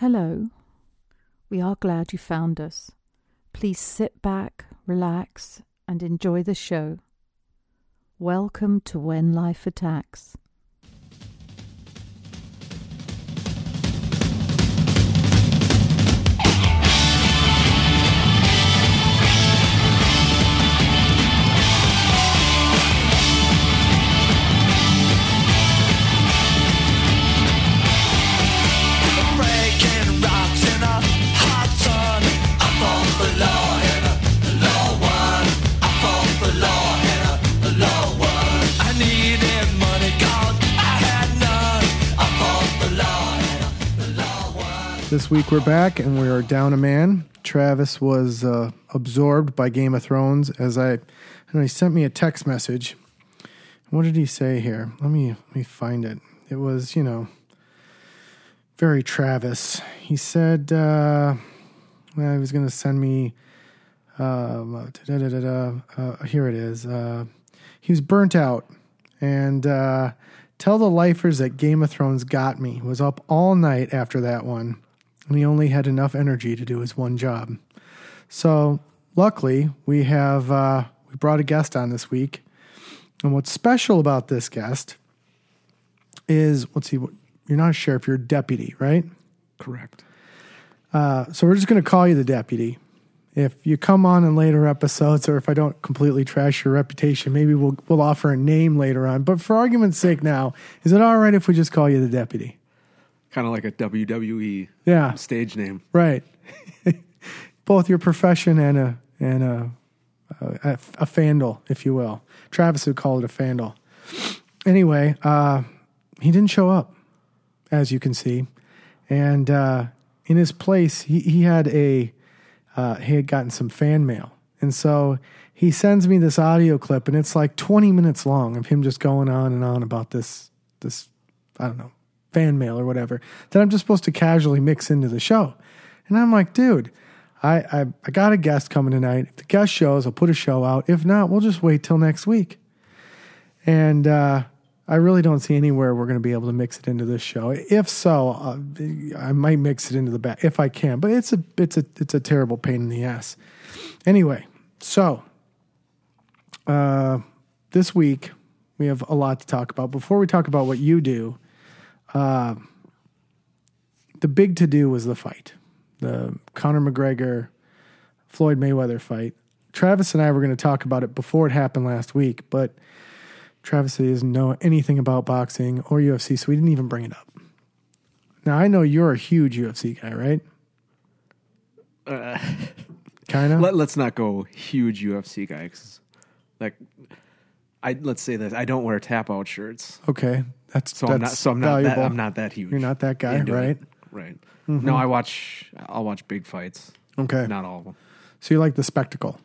Hello. We are glad you found us. Please sit back, relax, and enjoy the show. Welcome to When Life Attacks. This week we're back and we are down a man. Travis was uh, absorbed by Game of Thrones as I, I know he sent me a text message. What did he say here? Let me let me find it. It was you know very Travis. He said uh, well, he was going to send me. Um, uh, here it is. Uh, he was burnt out and uh, tell the lifers that Game of Thrones got me. Was up all night after that one, and he only had enough energy to do his one job. So luckily, we have uh, we brought a guest on this week, and what's special about this guest is let's see, you're not a sheriff, you're a deputy, right? Correct. Uh, so we're just going to call you the deputy. If you come on in later episodes, or if I don't completely trash your reputation, maybe we'll we'll offer a name later on. But for argument's sake, now is it all right if we just call you the deputy? Kind of like a WWE Yeah, stage name. right. Both your profession and a and a a, a fandle, if you will. Travis would call it a fandle. Anyway, uh, he didn't show up, as you can see, and uh, in his place, he he had a uh, he had gotten some fan mail, and so he sends me this audio clip, and it's like twenty minutes long of him just going on and on about this this I don't know fan mail or whatever that I'm just supposed to casually mix into the show, and I'm like, dude. I, I, I got a guest coming tonight. If the guest shows, I'll put a show out. If not, we'll just wait till next week. And uh, I really don't see anywhere we're going to be able to mix it into this show. If so, uh, I might mix it into the back if I can. But it's a it's a it's a terrible pain in the ass. Anyway, so uh, this week we have a lot to talk about. Before we talk about what you do, uh, the big to do was the fight, the Conor McGregor Floyd Mayweather fight. Travis and I were going to talk about it before it happened last week, but Travis doesn't know anything about boxing or UFC, so we didn't even bring it up. Now I know you're a huge UFC guy, right? kind of. Let, let's not go huge UFC guy. like, I let's say this: I don't wear tap out shirts, Okay, that's so that's I'm not. So I'm not. That. I'm not that huge. You're not that guy, into it. right? Right. No, I watch. I'll watch big fights. Okay, Not all of them. so you like the spectacle?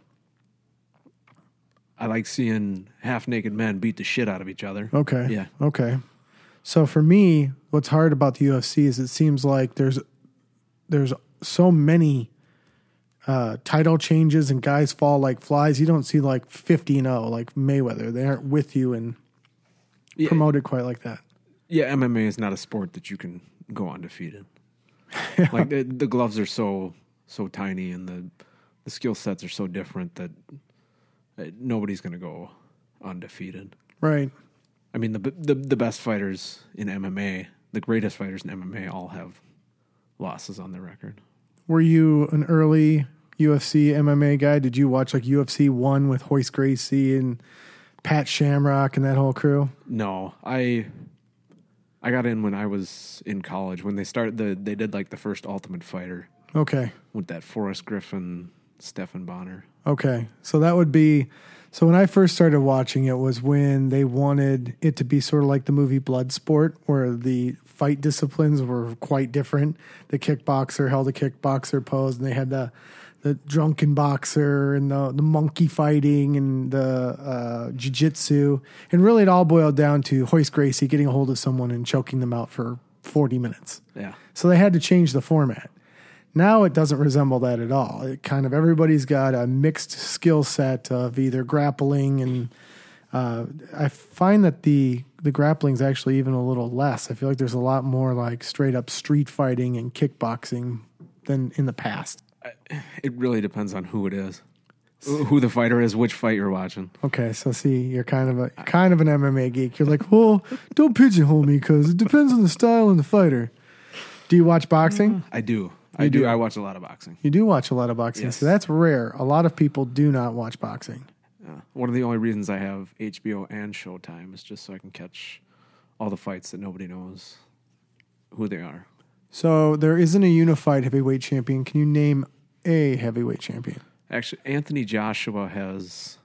I like seeing half naked men beat the shit out of each other. Okay. Yeah. Okay. So for me, what's hard about the UFC is it seems like there's there's so many uh, title changes and guys fall like flies. You don't see like 50 and 0 like Mayweather. They aren't with you and Yeah, promoted quite like that. yeah, MMA is not a sport that you can go undefeated. Like the, the gloves are so so tiny, and the the skill sets are so different that uh, nobody's going to go undefeated. Right. I mean, the, the the best fighters in MMA, the greatest fighters in MMA, all have losses on their record. Were you an early UFC MMA guy? Did you watch like UFC 1 with Royce Gracie and Pat Shamrock and that whole crew? No, I I got in when I was in college when they started the they did like the first Ultimate Fighter Okay. with that Forrest Griffin, Stephan Bonnar. Okay. So that would be so when I first started watching it was when they wanted it to be sort of like the movie Bloodsport where the fight disciplines were quite different. The kickboxer held a kickboxer pose and they had the the drunken boxer and the the monkey fighting and the uh, jiu-jitsu and really it all boiled down to Royce Gracie getting a hold of someone and choking them out for 40 minutes. Yeah, So they had to change the format. Now it doesn't resemble that at all. It kind of everybody's got a mixed skill set of either grappling and Uh, I find that the the grappling is actually even a little less. I feel like there's a lot more like straight up street fighting and kickboxing than in the past. It really depends on who it is, who the fighter is, which fight you're watching. Okay, so see, you're kind of a kind of an MMA geek. You're like, well, don't pigeonhole me because it depends on the style and the fighter. Do you watch boxing? I do. I do. do. I watch a lot of boxing. You do watch a lot of boxing, Yes. so that's rare. A lot of people do not watch boxing. Uh, one of the only reasons I have HBO and Showtime is just so I can catch all the fights that nobody knows who they are. So there isn't a unified heavyweight champion. Can you name a heavyweight champion? Actually, Anthony Joshua has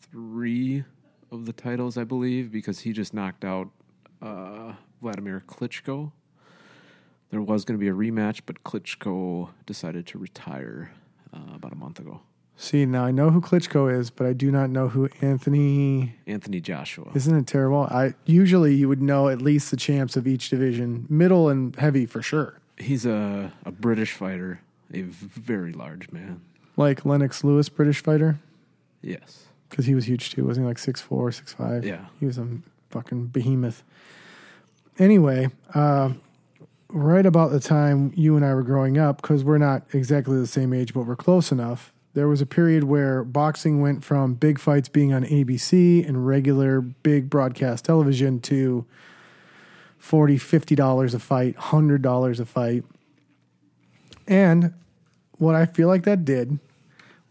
three of the titles, I believe, because he just knocked out uh, Vladimir Klitschko. There was going to be a rematch, but Klitschko decided to retire uh, about a month ago. See, now I know who Klitschko is, but I do not know who Anthony. Anthony Joshua. Isn't it terrible? I usually you would know at least the champs of each division, middle and heavy for sure. He's a, a British fighter, a very large man. Like Lennox Lewis, British fighter, Yes. because he was huge too. Wasn't he like six four, six five? Yeah. he was a fucking behemoth. Anyway, uh, right about the time you and I were growing up, because we're not exactly the same age, but we're close enough. There was a period where boxing went from big fights being on ABC and regular big broadcast television to 40 50 dollars a fight, hundred dollars a fight. And what I feel like that did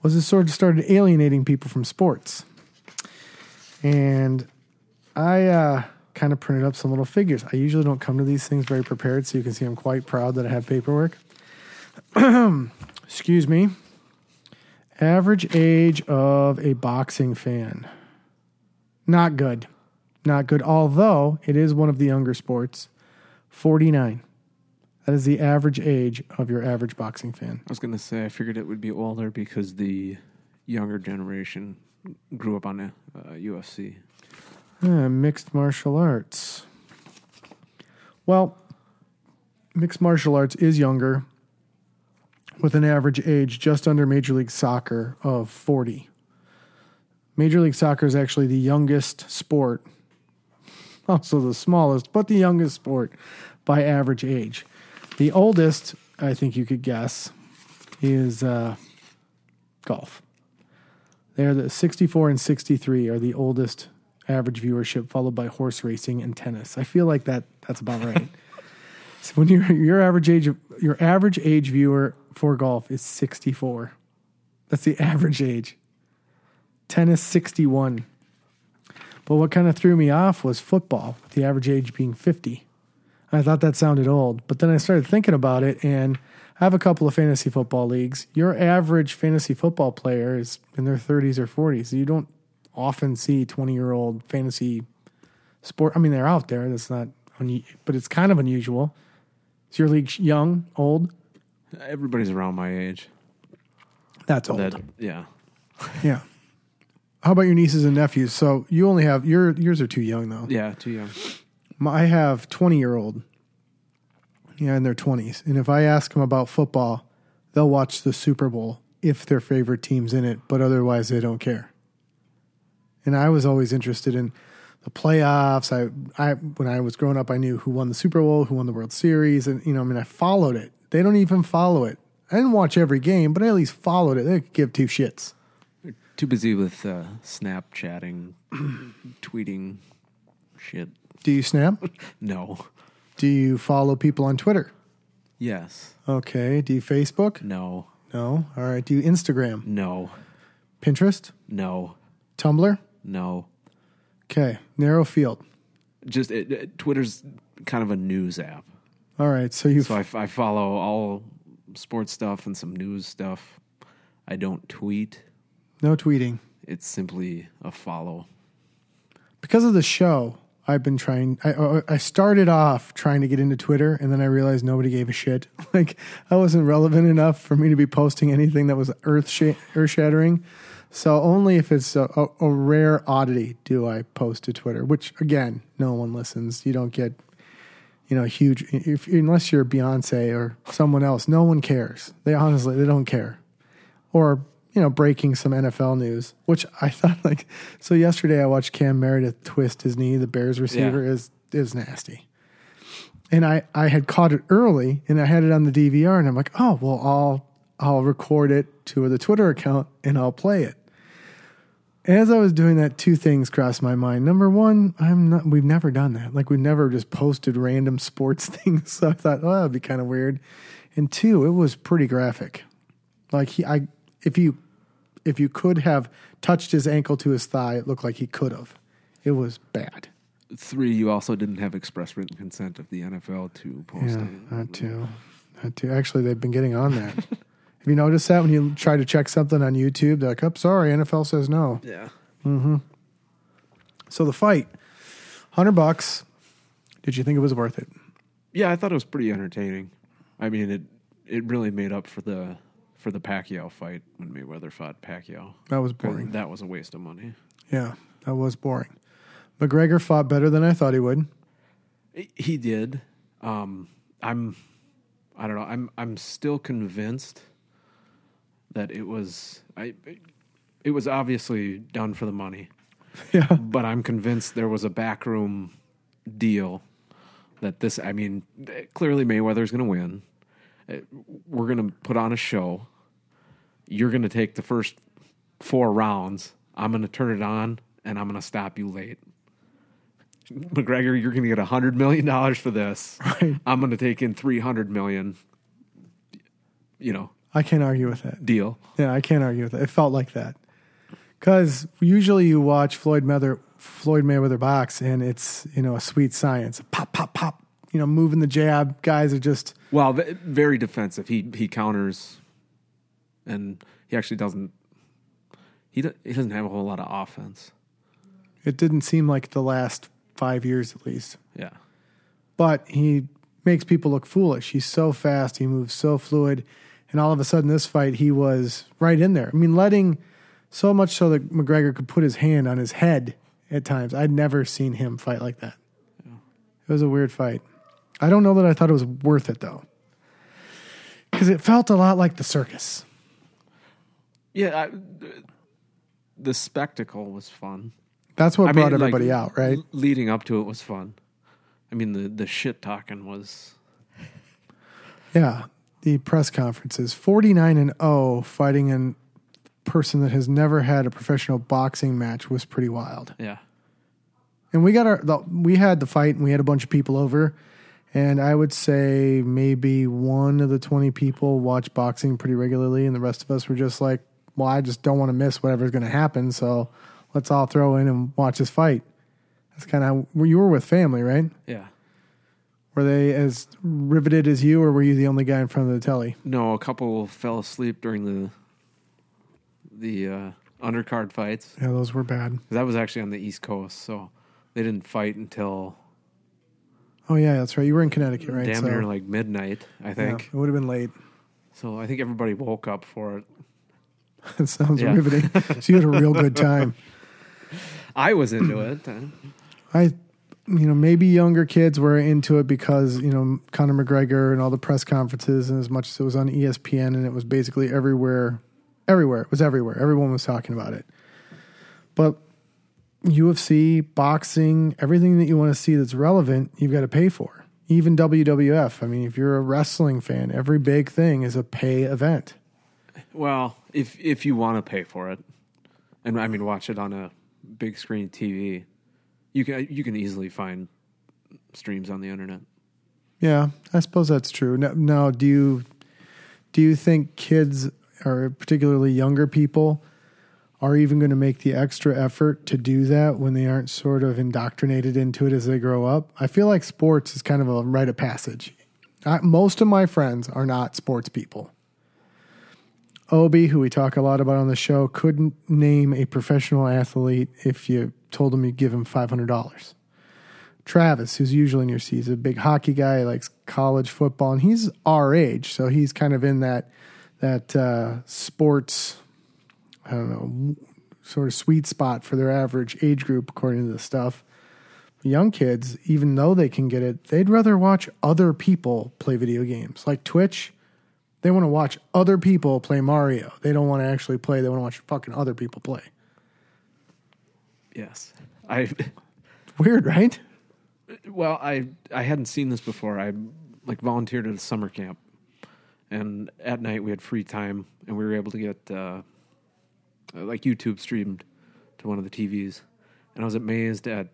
was it sort of started alienating people from sports. And I uh, kind of printed up some little figures. I usually don't come to these things very prepared, so you can see I'm quite proud that I have paperwork. Excuse me. Average age of a boxing fan. Not good. Not good. Although it is one of the younger sports. 49. That is the average age of your average boxing fan. I was going to say, I figured it would be older because the younger generation grew up on uh, UFC. Ah, mixed martial arts. Well, mixed martial arts is younger with an average age just under Major League Soccer of 40. Major League Soccer is actually the youngest sport, also the smallest, but the youngest sport by average age. The oldest, I think you could guess, is uh, golf. They're the 64 and 63 are the oldest average viewership, followed by horse racing and tennis. I feel like that that's about right. so when your your average age your average age viewer for golf is 64. That's the average age. Tennis 61. But what kind of threw me off was football, with the average age being 50. I thought that sounded old, but then I started thinking about it and I have a couple of fantasy football leagues. Your average fantasy football player is in their 30s or 40s. You don't often see 20 year old fantasy sport. I mean, they're out there. That's not, unu- but it's kind of unusual. Is your league young, old? Everybody's around my age. That's old. That yeah. yeah. How about your nieces and nephews? So you only have your yours are too young though. Yeah, too young. My- I have 20 year old, yeah, in their 20s. And if I ask them about football, they'll watch the Super Bowl if their favorite team's in it, but otherwise they don't care. And I was always interested in the playoffs. I, I when I was growing up, I knew who won the Super Bowl, who won the World Series, and you know, I mean, I followed it. They don't even follow it. I didn't watch every game, but I at least followed it. They could give two shits. Too busy with uh, Snapchatting, tweeting, shit. Do you snap? No. Do you follow people on Twitter? Yes. Okay. Do you Facebook? No. No. All right. Do you Instagram? No. Pinterest? No. Tumblr? No. Okay. Narrow field. Just it, it- Twitter's kind of a news app. All right. So you So I, I follow all sports stuff and some news stuff. I don't tweet. no tweeting. It's simply a follow. Because of the show, I've been trying. I, I- I started off trying to get into Twitter, and then I realized nobody gave a shit. Like I wasn't relevant enough for me to be posting anything that was earth sh- earth shattering. So only if it's a, a, a rare oddity do I post to Twitter. Which again, no one listens. You don't get, you know, huge. If unless you're Beyonce or someone else, no one cares. They honestly they don't care. Or you know, breaking some NFL news, which I thought like so yesterday I watched Cam Meredith twist his knee, the Bears receiver Yeah. is is nasty. And I I had caught it early and I had it on the DVR and I'm like, "Oh, well I'll I'll record it to the Twitter account and I'll play it." As I was doing that, two things crossed my mind. Number one, I'm not. We've never done that. Like we've never just posted random sports things. So I thought, oh, that'd be kind of weird. And two, it was pretty graphic. Like he, I, if you, if you could have touched his ankle to his thigh, it looked like he could have. It was bad. Three, you also didn't have express written consent of the NFL to post Yeah, it. that too. That too. Actually, they've been getting on that. have you noticed that when you try to check something on YouTube, they're like, "Oh, sorry, NFL says no." Yeah. Mm-hmm. So the fight, hundred bucks. Did you think it was worth it? Yeah, I thought it was pretty entertaining. I mean, it it really made up for the for the Pacquiao fight when Mayweather fought Pacquiao. That was boring. That was a waste of money. Yeah, that was boring. McGregor fought better than I thought he would. He did. Um, I'm. I don't know. I'm. I'm still convinced that it was. I. It was obviously done for the money, Yeah, but I'm convinced there was a backroom deal that this. I mean, clearly Mayweather's going to win. Uh, We're going to put on a show. You're going to take the first four rounds. I'm going to turn it on, and I'm going to stop you late. McGregor, you're going to get a hundred million dollars for this. Right. I'm going to take in 300 million. You know, I can't argue with that. deal. Yeah, I can't argue with it. It felt like that because usually you watch Floyd Mayweather, Floyd Mayweather box, and it's you know a sweet science, pop, pop, pop. You know, moving the jab. Guys are just Well, very defensive. He he counters, and he actually doesn't. He he doesn't have a whole lot of offense. it didn't seem like the last five years at least. Yeah, But he makes people look foolish. He's so fast. He moves so fluid. And all of a sudden, this fight, he was right in there. I mean, letting so much so that McGregor could put his hand on his head at times. I'd never seen him fight like that. It was a weird fight. I don't know that I thought it was worth it, though. Because it felt a lot like the circus. yeah. I, the spectacle was fun. That's what I brought mean, like, everybody out, right? leading up to it was fun. I mean, the the shit talking was Yeah. The press conferences 49 and 0 fighting a person that has never had a professional boxing match was pretty wild. yeah. And we got our the, we had the fight and we had a bunch of people over and I would say maybe one of the 20 people watch boxing pretty regularly and the rest of us were just like, well, I just don't want to miss whatever's going to happen, so let's all throw in and watch this fight. That's kind of how you were with family, right? Yeah. Were they as riveted as you or were you the only guy in front of the telly? No, a couple fell asleep during the the uh, undercard fights. Yeah, those were bad. That was actually on the East Coast, so they didn't fight until Oh yeah, that's right. You were in Connecticut, right? damn So, near like midnight, I yeah, think. it would have been late. So I think everybody woke up for it. It sounds riveting. So you had a real good time. I was into it. I, you know, maybe younger kids were into it because you know Conor McGregor and all the press conferences, and as much as it was on ESPN and it was basically everywhere, everywhere it was everywhere. Everyone was talking about it. But UFC, boxing, everything that you want to see that's relevant, you've got to pay for. Even WWF. I mean, if you're a wrestling fan, every big thing is a pay event. Well, if if you want to pay for it, and I mean watch it on a big screen TV, you can you can easily find streams on the internet. Yeah, I suppose that's true. Now, now, do you do you think kids, or particularly younger people, are even going to make the extra effort to do that when they aren't sort of indoctrinated into it as they grow up? I feel like sports is kind of a rite of passage. I, most of my friends are not sports people. Obi, who we talk a lot about on the show, couldn't name a professional athlete if you told him you'd give him five hundred dollars. Travis, who's usually in your seat, he's a big hockey guy, likes college football, and he's our age, so he's kind of in that that uh, sports, I don't know, sort of sweet spot for their average age group, according to the stuff. Young kids, even though they can get it, they'd rather watch other people play video games, like Twitch. They want to watch other people play Mario. They don't want to actually play. They want to watch fucking other people play. Yes. I Weird, right? well, I I hadn't seen this before. I like volunteered at a summer camp, and at night we had free time, and we were able to get uh, like YouTube streamed to one of the TVs, and I was amazed at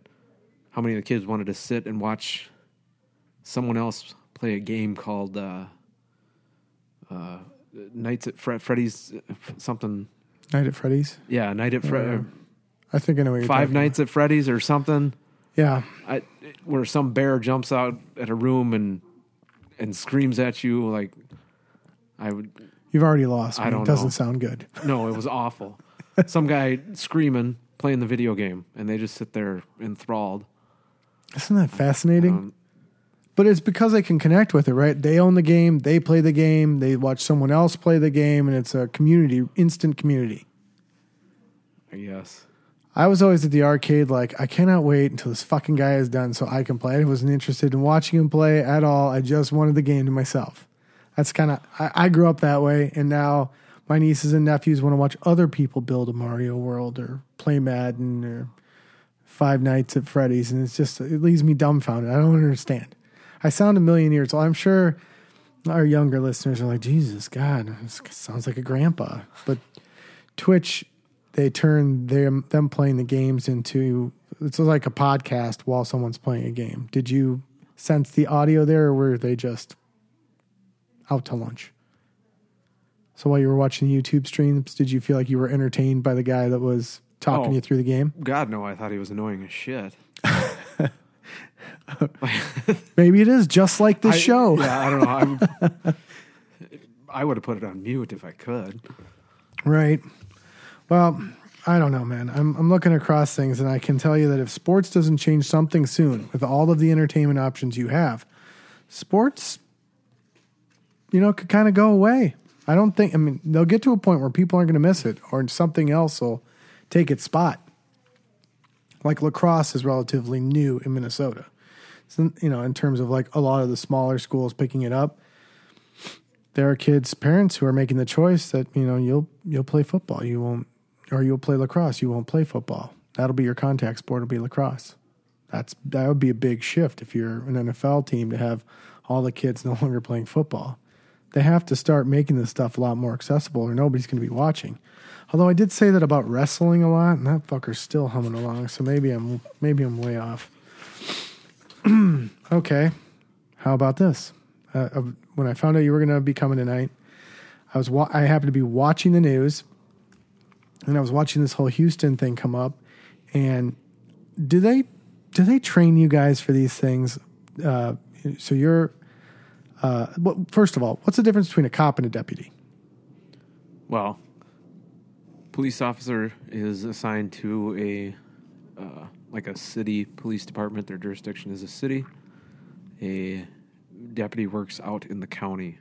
how many of the kids wanted to sit and watch someone else play a game called uh, uh, Nights at Fre- Freddy's uh, something. Night at Freddy's. Yeah, Night at Fre- Uh, I think I know what you're Five talking Nights at Freddy's or something. Yeah, I, where some bear jumps out at a room and and screams at you like I would you've already lost. I don't it doesn't know. sound good. no it was awful some guy screaming playing the video game and they just sit there enthralled Isn't that fascinating? Um, but it's because they can connect with it, right? They own the game. They play the game. They watch someone else play the game, and it's a community, instant community. I guess I was always at the arcade, like, I cannot wait until this fucking guy is done so I can play. I wasn't interested in watching him play at all. I just wanted the game to myself. That's kind of, I, I grew up that way. And now my nieces and nephews want to watch other people build a Mario world or play Madden or Five Nights at Freddy's. And it's just, it leaves me dumbfounded. I don't understand. I sound a million years old. I'm sure our younger listeners are like, Jesus, God, this sounds like a grandpa. But Twitch, they turn them them playing the games into it's like a podcast while someone's playing a game. Did you sense the audio there, or were they just out to lunch? So while you were watching YouTube streams, did you feel like you were entertained by the guy that was talking Oh. you through the game? God no I thought he was annoying as shit Maybe it is just like this I- show. yeah I don't know I, I would have put it on mute if I could Right. Well, I don't know, man. I'm I'm looking across things and I can tell you that if sports doesn't change something soon with all of the entertainment options you have, sports you know could kind of go away. I don't think I mean they'll get to a point where people aren't going to miss it or something else will take its spot. Like lacrosse is relatively new in Minnesota. So, you know, in terms of like a lot of the smaller schools picking it up, there are kids' parents who are making the choice that you know you'll you'll play football, you won't, or you'll play lacrosse, you won't play football. That'll be your contact sport. It'll be lacrosse. That's that would be a big shift if you're an NFL team to have all the kids no longer playing football. They have to start making this stuff a lot more accessible, or nobody's going to be watching. Although I did say that about wrestling a lot, and that fucker's still humming along. So maybe I'm maybe I'm way off. okay, how about this? Uh, uh, when I found out you were going to be coming tonight, I was wa- I happened to be watching the news, and I was watching this whole Houston thing come up. And do they do they train you guys for these things? Uh, so you're uh, well, first of all, what's the difference between a cop and a deputy? Well, police officer is assigned to a uh, like a city police department. Their jurisdiction is a city. A deputy works out in the county.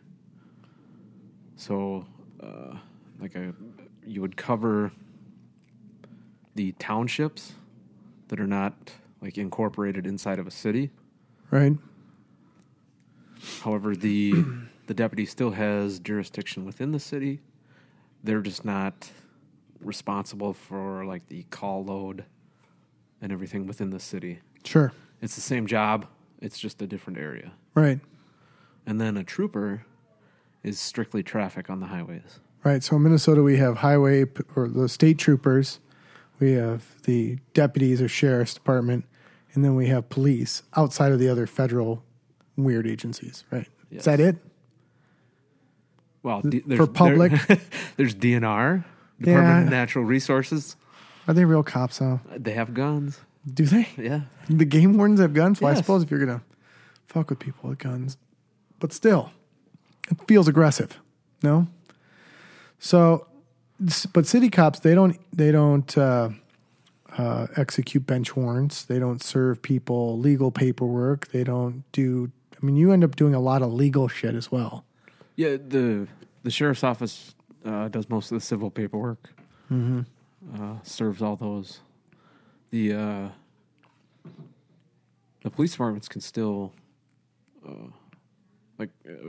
So, uh, like a you would cover the townships that are not like incorporated inside of a city. Right. However, the the deputy still has jurisdiction within the city. They're just not responsible for like the call load and everything within the city. Sure. It's the same job. It's just a different area. Right. And then a trooper is strictly traffic on the highways. Right. So in Minnesota, we have highway or the state troopers, we have the deputies or sheriff's department, and then we have police outside of the other federal weird agencies. Right. Yes. Is that it? Well, D- there's, For public? there- there's DNR, Department Yeah. of Natural Resources. Are they real cops though? Uh, they have guns. Do they? Yeah. The game wardens have guns. Well, I suppose if you're gonna fuck with people with guns, but still, it feels aggressive. No. So, but city cops they don't they don't uh, uh, execute bench warrants. They don't serve people legal paperwork. They don't do. I mean, you end up doing a lot of legal shit as well. Yeah, the the sheriff's office uh, does most of the civil paperwork. Mm-hmm. Uh, serves all those. The uh, the police departments can still, uh, like, uh,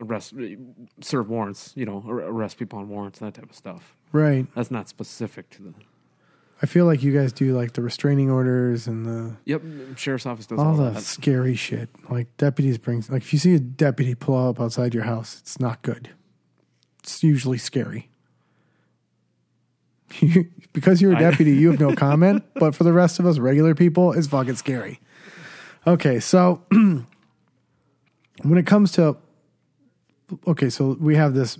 arrest, eh, serve warrants, you know, arrest people on warrants, that type of stuff. Right. That's not specific to the. I feel like you guys do like the restraining orders and the Yep, sheriff's office does all, all the that. scary shit. Like deputies bring like if you see a deputy pull up outside your house, it's not good. It's usually scary. because you're a deputy, you have no comment, but for the rest of us regular people, it's fucking scary. Okay, so when it comes to okay, so we have this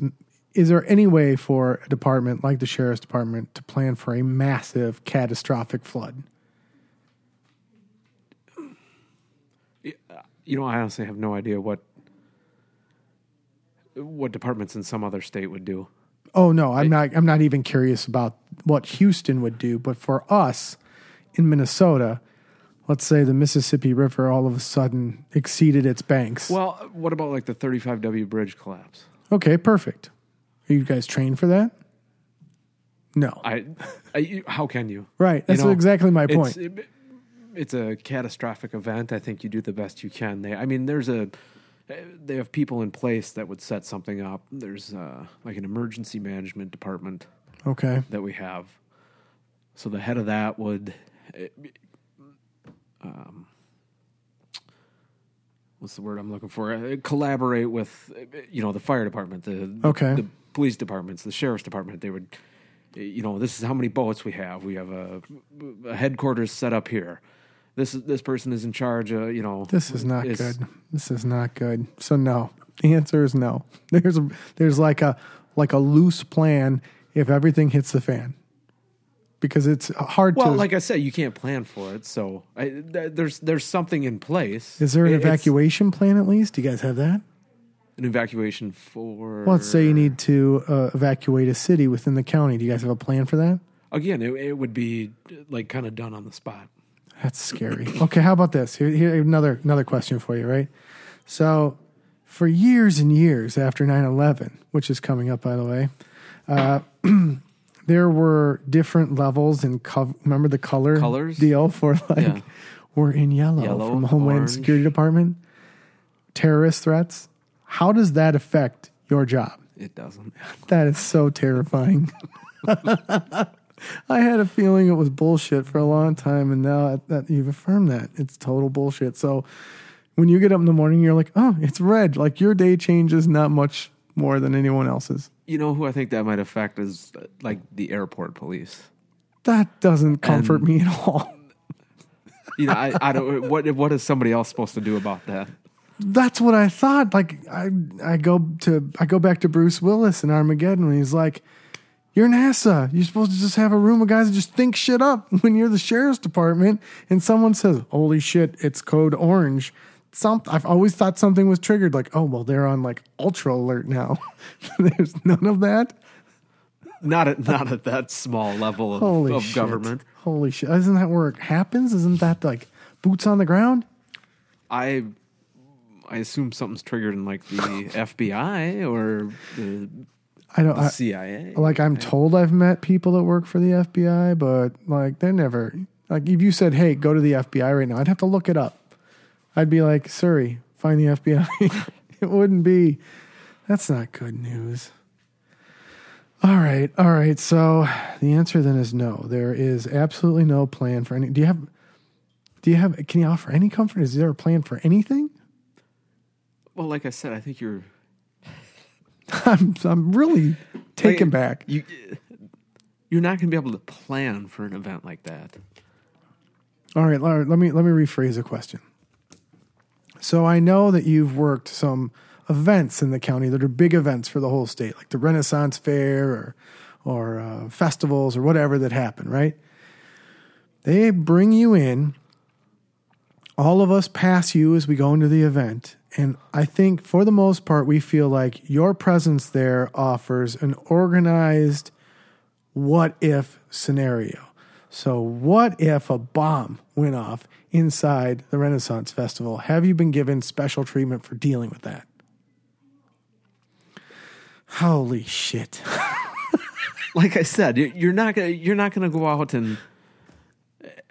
is there any way for a department like the sheriff's department to plan for a massive catastrophic flood? You know, I honestly have no idea what what departments in some other state would do. Oh no, I'm not. I'm not even curious about what Houston would do. But for us in Minnesota, let's say the Mississippi River all of a sudden exceeded its banks. Well, what about like the 35W bridge collapse? okay, perfect. Are you guys trained for that? No. I, I how can you? right. That's You know, exactly my It's, point. it- it's a catastrophic event. I think you do the best you can. They, I mean, there's a, they have people in place that would set something up. There's uh, like an emergency management department okay. that we have. So the head of that would, um, what's the word I'm looking for? Uh, collaborate with, you know, the fire department, the, the Okay. the police departments, the sheriff's department. They would, you know, this is how many boats we have. We have a, a headquarters set up here. This this person is in charge. Uh, you know, This is not good. This is not good. So no. The answer is no. There's a, there's like a like a loose plan if everything hits the fan. Because it's hard Well, to Well, like I said, you can't plan for it. So I, th- there's there's something in place. Is there an It- evacuation plan at least? Do you guys have that? An evacuation for. Well, let's say you need to uh, evacuate a city within the county. Do you guys have a plan for that? Again, it, it would be like kind of done on the spot. That's scary. okay, how about this? Here, here another another question for you, right? So, for years and years after 9-11, which is coming up, by the way, uh, there were different levels in co- remember the color Colors? deal for like Yeah. we're in yellow, Yellow, from Homeland orange. Security Department, terrorist threats. How does that affect your job? It doesn't. That is so terrifying. I had a feeling it was bullshit for a long time, and now that you've affirmed that, it's total bullshit. So when you get up in the morning, you're like, oh, it's red. Like your day changes not much more than anyone else's. You know who I think that might affect is like the airport police. That doesn't comfort And- me at all. You know, I, I don't. What what is somebody else supposed to do about that? That's what I thought. Like I, I go to, I go back to Bruce Willis in Armageddon when he's like, "You're NASA. You're supposed to just have a room of guys that just think shit up." When you're the sheriff's department and someone says, "Holy shit, it's code orange," some I've always thought something was triggered. Like, oh well, they're on like ultra alert now. There's none of that. Not at not at that small level of, Holy of shit. government. Holy shit! Isn't that where it happens? Isn't that like boots on the ground? I I assume something's triggered in like the FBI or the, I don't. the I, CIA. like I'm told I've met people that work for the FBI, but like they're never like if you said, "Hey, go to the FBI right now," I'd have to look it up. I'd be like, "Sorry, find the FBI." it wouldn't be. That's not good news. All right, all right. So the answer then is no. There is absolutely no plan for any. Do you have? Do you have? Can you offer any comfort? Is there a plan for anything? well, like I said, I think you're I'm I'm really taken like, back. You you're not going to be able to plan for an event like that. All right, all right, let me let me rephrase the question. So I know that you've worked some events in the county that are big events for the whole state, like the Renaissance Fair or or uh, festivals or whatever that happen, right? They bring you in. All of us pass you as we go into the event, and I think for the most part we feel like your presence there offers an organized what if scenario. So, what if a bomb went off inside the Renaissance Festival? Have you been given special treatment for dealing with that? Holy shit. Like I said, you- you're not to you're not to go out and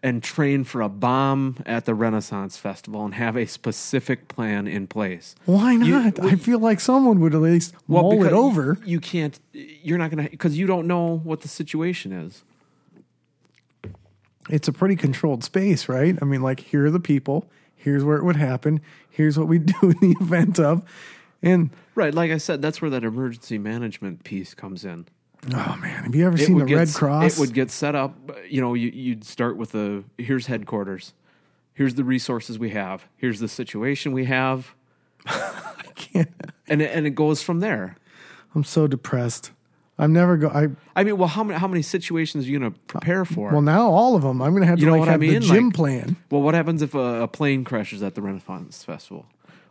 and train for a bomb at the Renaissance Festival and have a specific plan in place. Why You- not? I feel like someone would at least mull it over. You can't. You're not gonna because you don't know what the situation is. It's a pretty controlled space, right? I mean, like here are the people. Here's where it would happen. Here's what we do in the event of, and Right, like I said, that's where that emergency management piece comes in. oh man, have you ever It seen the get Red Cross? It would get set up. You know, you, you'd start with the here's headquarters, here's the resources we have, here's the situation we have, I Can't- and it, and it goes from there. I'm so depressed. I'm never go. I I mean, well, how many how many situations are you going to prepare for? well now all of them. I'm gonna have to You know like what I have the gym Like- plan. well, what happens if a, a plane crashes at the Renaissance Festival?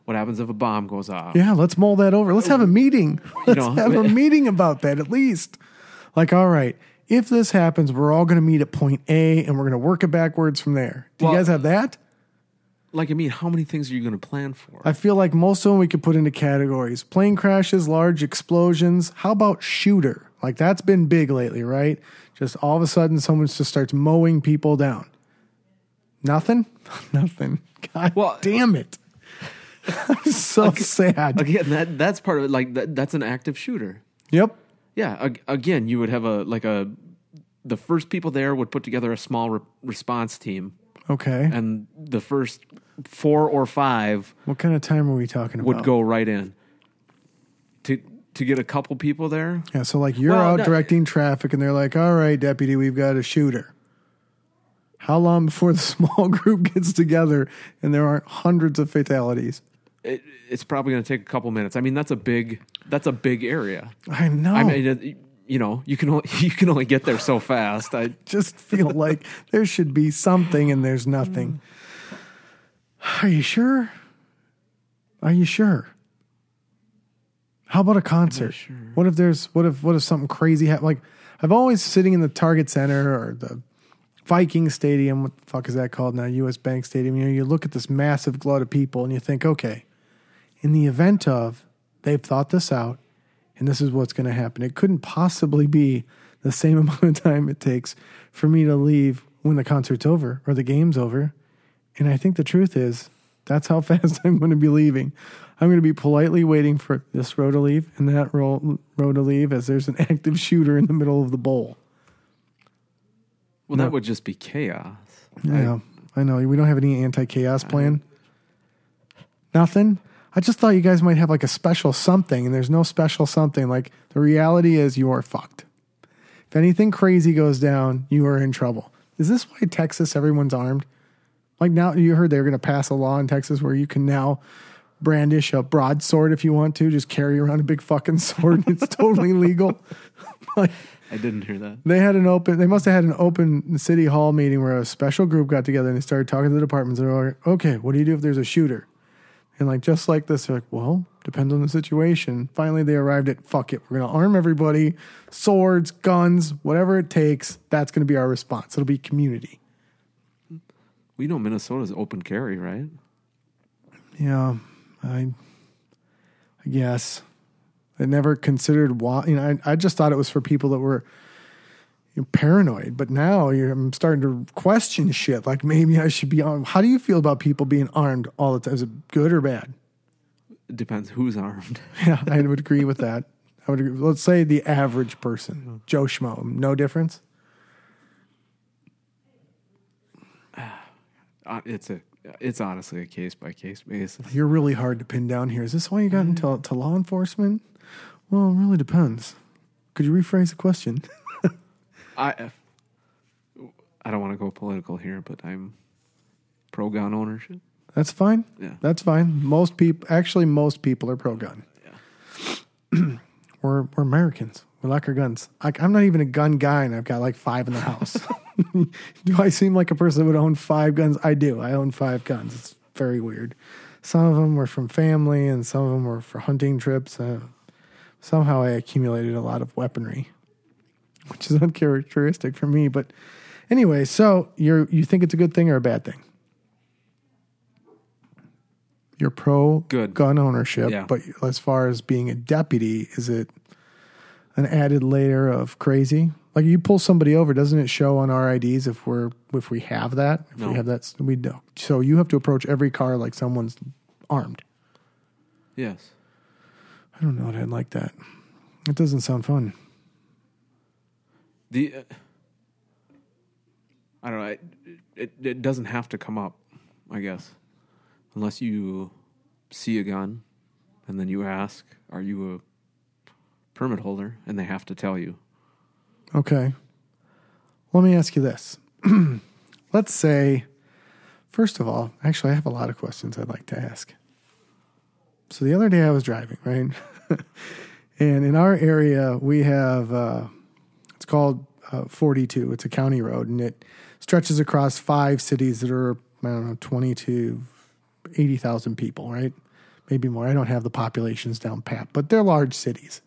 What happens if a bomb goes off? Yeah, let's mull that over. Let's have a meeting. Let's know, have a meeting about that at least. Like, all right, if this happens, we're all going to meet at point A and we're going to work it backwards from there. Do Well- you guys have that? Like, I mean, how many things are you going to plan for? I feel like most of them we could put into categories plane crashes, large explosions. How about shooter? Like, that's been big lately, right? Just all of a sudden, someone just starts mowing people down. Nothing? Nothing. God Well- damn it. I'm so sad. Again, that that's part of it. Like, that, that's an active shooter. Yep. Yeah. ag- Again, you would have a like a the first people there would put together a small re- response team, Okay. and the first four or five What kind of time are we talking about? would go right in to to get a couple people there. Yeah, so like you're Well, out no- directing traffic and they're like, all right, deputy, we've got a shooter. How long before the small group gets together and there aren't hundreds of fatalities? It, it's probably going to take a couple minutes. I mean, that's a big that's a big area. I know. I mean, it, you know, you can only, you can only get there so fast. I just feel like there should be something and there's nothing. Mm. Are you sure? Are you sure? How about a concert? What if there's what if what if something crazy happens? Like I've always sitting in the Target Center or the Viking Stadium. What the fuck is that called now? U.S. Bank Stadium. You know, you look at this massive glut of people and you think, okay, in the event of they've thought this out and this is what's going to happen. It couldn't possibly be the same amount of time it takes for me to leave when the concert's over or the game's over. And I think the truth is that's how fast I'm going to be leaving. I'm going to be politely waiting for this row to leave and that row, row to leave as there's an active shooter in the middle of the bowl. well, that would just be chaos. Yeah, I know. We don't have any anti chaos plan. Nothing. I just thought you guys might have like a special something, and there's no special something. Like the reality is, you are fucked. If anything crazy goes down, you are in trouble. Is this why Texas everyone's armed? Like now, you heard they're going to pass a law in Texas where you can now brandish a broadsword if you want to, just carry around a big fucking sword. it's totally legal. like I didn't hear that. they had an open. They must have had an open city hall meeting where a special group got together and they started talking to the departments. They're like, "Okay, what do you do if there's a shooter?" And like just like this, they're like, "Well, depends on the situation." Finally, they arrived at, "Fuck it, we're gonna arm everybody, swords, guns, whatever it takes. That's gonna be our response. It'll be community." We know Minnesota's open carry, right? Yeah, I, I guess I never considered why. You know, I, I just thought it was for people that were you know, paranoid. But now you're, I'm starting to question shit. Like maybe I should be on. How do you feel about people being armed all the time? Is it good or bad? It depends who's armed. Yeah, I would agree with that. I would. Agree. Let's say the average person, Joe Schmo, no difference. Uh, it's a it's honestly a case by case basis. You're really hard to pin down here. Is this why you got into to law enforcement? Well, it really depends. Could you rephrase the question? I I don't want to go political here, but I'm pro gun ownership. That's fine. Yeah. That's fine. Most people, actually, most people are pro gun. Yeah. we're we're Americans. We like our guns. Like I'm not even a gun guy, and I've got like five in the house. do I seem like a person that would own five guns? I do. I own five guns. It's very weird. Some of them were from family, and some of them were for hunting trips. Uh, somehow, I accumulated a lot of weaponry, which is uncharacteristic for me. But anyway, so you're you think it's a good thing or a bad thing? You're pro Good. gun ownership, Yeah. but as far as being a deputy, is it an added layer of crazy? Like you pull somebody over, doesn't it show on our IDs if we're if we have that? If No. we have that, we don't. So you have to approach every car like someone's armed. Yes. I don't know. I'd like that. It doesn't sound fun. The uh, I don't know. It, it it doesn't have to come up, I guess, unless you see a gun, and then you ask, "Are you a permit holder?" And they have to tell you. Okay. Let me ask you this. Let's say, first of all, actually, I have a lot of questions I'd like to ask. So the other day I was driving, right? and in our area, we have, uh, called uh, 42. It's a county road and it stretches across five cities that are, I don't know, 20 to 80,000 people, right? Maybe more. I don't have the populations down pat, but they're large cities.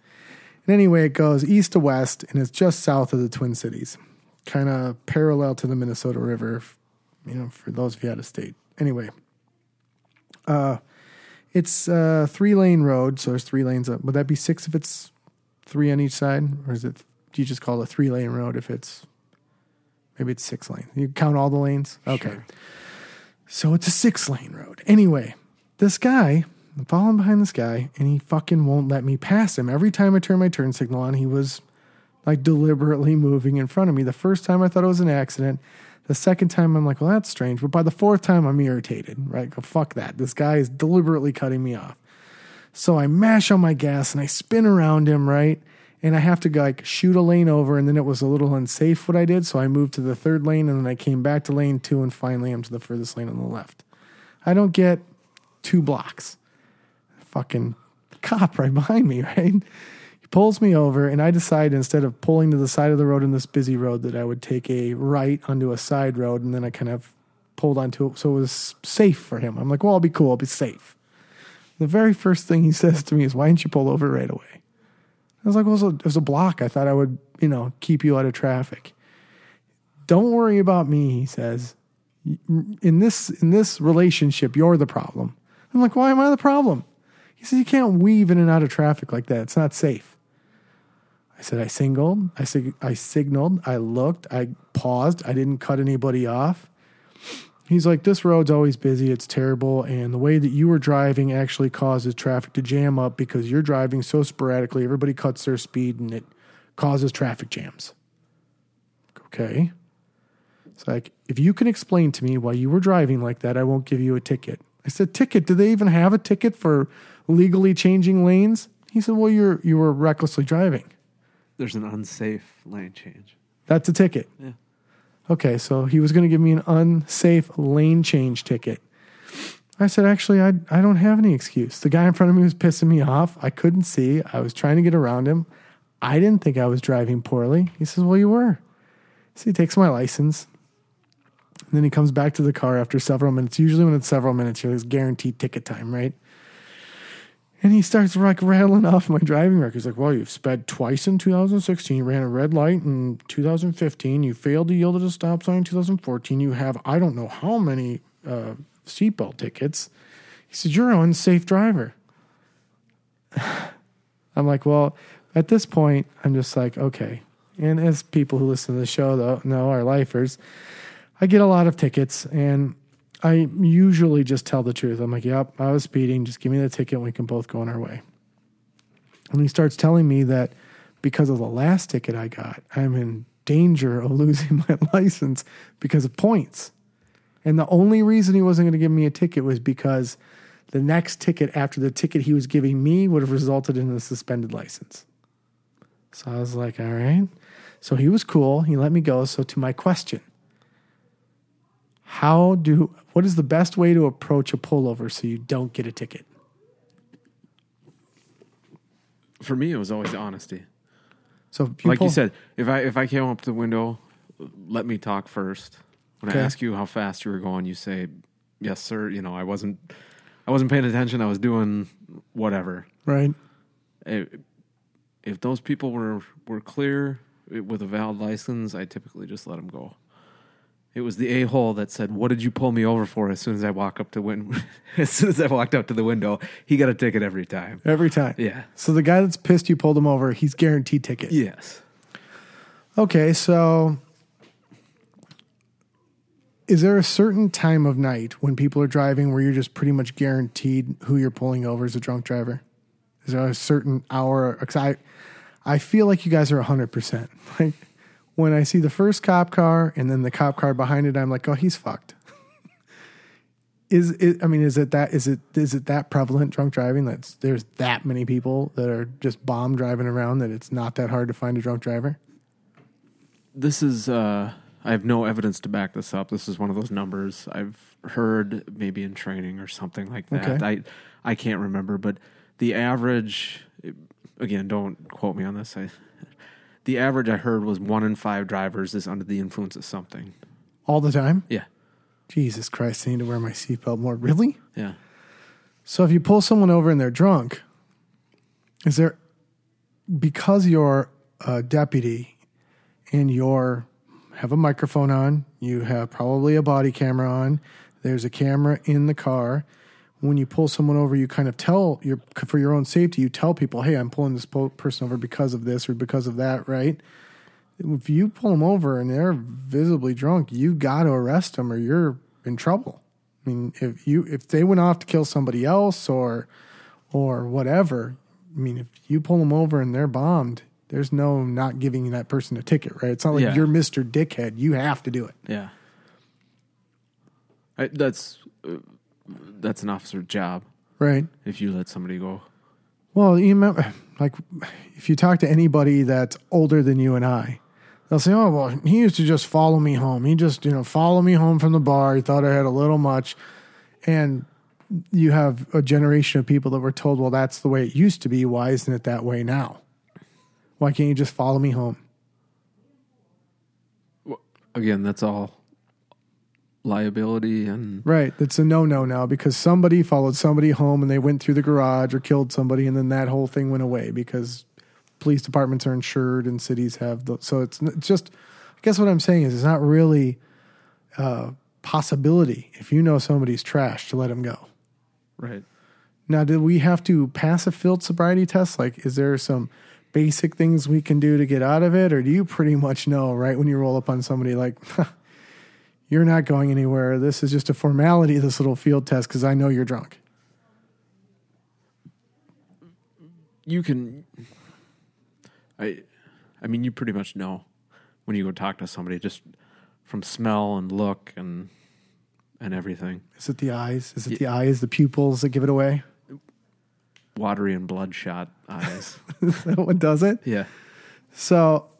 And anyway, it goes east to west, and it's just south of the Twin Cities, kind of parallel to the Minnesota River. You know, for those of you out of state. Anyway, uh, it's a three lane road, so there's three lanes. Up. Would that be six if it's three on each side, or is it? You just call it a three lane road if it's maybe it's six lanes? You count all the lanes. Okay, Sure. so it's a six lane road. Anyway, this guy, I'm following behind this guy, and he fucking won't let me pass him. Every time I turn my turn signal on, he was like deliberately moving in front of me. The first time I thought it was an accident. The second time I'm like, well, that's strange. But by the fourth time, I'm irritated, right? Go, fuck that. This guy is deliberately cutting me off. So I mash on my gas and I spin around him, right? And I have to like shoot a lane over, and then it was a little unsafe what I did. So I moved to the third lane, and then I came back to lane two, and finally I'm to the furthest lane on the left. I don't get two blocks. Fucking cop right behind me, right? He pulls me over, and I decide instead of pulling to the side of the road in this busy road that I would take a right onto a side road, and then I kind of pulled onto it so it was safe for him. I'm like, well, I'll be cool, I'll be safe. The very first thing he says to me is, "Why didn't you pull over right away?" I was like, "Well, it was a, it was a block. I thought I would, you know, keep you out of traffic." Don't worry about me, he says. In this in this relationship, you're the problem. I'm like, why am I the problem? He says, you can't weave in and out of traffic like that. It's not safe. I said, I singled, I, sig- I signaled, I looked, I paused, I didn't cut anybody off. He's like, this road's always busy, it's terrible, and the way that you were driving actually causes traffic to jam up because you're driving so sporadically, everybody cuts their speed and it causes traffic jams. Okay. It's like, if you can explain to me why you were driving like that, I won't give you a ticket. I said, ticket? Do they even have a ticket for legally changing lanes? He said, well, you're you were recklessly driving. There's an unsafe lane change. That's a ticket. Yeah. Okay, so he was going to give me an unsafe lane change ticket. I said, actually, I, I don't have any excuse. The guy in front of me was pissing me off. I couldn't see. I was trying to get around him. I didn't think I was driving poorly. He says, well, you were. So he takes my license. And then he comes back to the car after several minutes. Usually, when it's several minutes, there's guaranteed ticket time, right? And he starts like rattling off my driving record. He's like, Well, you've sped twice in 2016. You ran a red light in 2015. You failed to yield at a stop sign in 2014. You have, I don't know how many uh, seatbelt tickets. He says, You're an unsafe driver. I'm like, Well, at this point, I'm just like, Okay. And as people who listen to the show though know, our lifers, I get a lot of tickets and I usually just tell the truth. I'm like, yep, I was speeding. Just give me the ticket and we can both go on our way. And he starts telling me that because of the last ticket I got, I'm in danger of losing my license because of points. And the only reason he wasn't going to give me a ticket was because the next ticket after the ticket he was giving me would have resulted in a suspended license. So I was like, all right. So he was cool. He let me go. So to my question, how do what is the best way to approach a pullover so you don't get a ticket? For me, it was always honesty. So if like pull- you said, if I if I came up to the window, let me talk first. When Okay. I ask you how fast you were going, you say, "Yes, sir." You know, I wasn't I wasn't paying attention. I was doing whatever. right? If, if those people were were clear eh, with a valid license, I typically just let them go. It was the a hole that said, "What did you pull me over for?" As soon as I walk up to win, as soon as I walked up to the window, he got a ticket every time. Every time. Yeah. So the guy that's pissed you pulled him over, he's guaranteed ticket. Yes. Okay, so is there a certain time of night when people are driving where you're just pretty much guaranteed who you're pulling over is a drunk driver? Is there a certain hour? Because I, I feel like you guys are 100%. Like when I see the first cop car and then the cop car behind it, I'm like, oh, he's fucked. is it, I mean, is it that, is it, is it that prevalent drunk driving that's there's that many people that are just bomb driving around that it's not that hard to find a drunk driver? This is uh I have no evidence to back this up. This is one of those numbers I've heard maybe in training or something like that. Okay. I I can't remember, but the average again, don't quote me on this. I the average I heard was one in five drivers is under the influence of something. All the time? Yeah. Jesus Christ, I need to wear my seatbelt more. Really? Yeah. So if you pull someone over and they're drunk, is there because you're a deputy and you're have a microphone on, you have probably a body camera on, there's a camera in the car. When you pull someone over, you kind of tell your for your own safety, you tell people, "Hey, I'm pulling this person over because of this or because of that." Right? If you pull them over and they're visibly drunk, you got to arrest them or you're in trouble. I mean, if you if they went off to kill somebody else or or whatever, I mean, if you pull them over and they're bombed, there's no not giving that person a ticket, right? It's not like Yeah. you're Mr. Dickhead. You have to do it. Yeah. I, that's uh, that's an officer's job Right. if you let somebody go. Well, you remember, like, if you talk to anybody that's older than you and I, they'll say, "Oh, well, he used to just follow me home. He just, you know, follow me home from the bar. He thought I had a little much." And you have a generation of people that were told, "Well, that's the way it used to be. Why isn't it that way now? Why can't you just follow me home?" Again, that's all liability and Right. That's a no no now because somebody followed somebody home and they went through the garage or killed somebody and then that whole thing went away because police departments are insured and cities have the so it's, it's just I guess what I'm saying is it's not really a possibility if you know somebody's trash to let them go. right. Now, did we have to pass a field sobriety test? Like, is there some basic things we can do to get out of it? Or do you pretty much know right when you roll up on somebody, like, you're not going anywhere? This is just a formality, this little field test, because I know you're drunk. you can i i mean you pretty much know when you go talk to somebody just from smell and look and and everything Is it the eyes? Is it the eyes, the pupils that give it away? watery and bloodshot eyes that one does it? yeah So,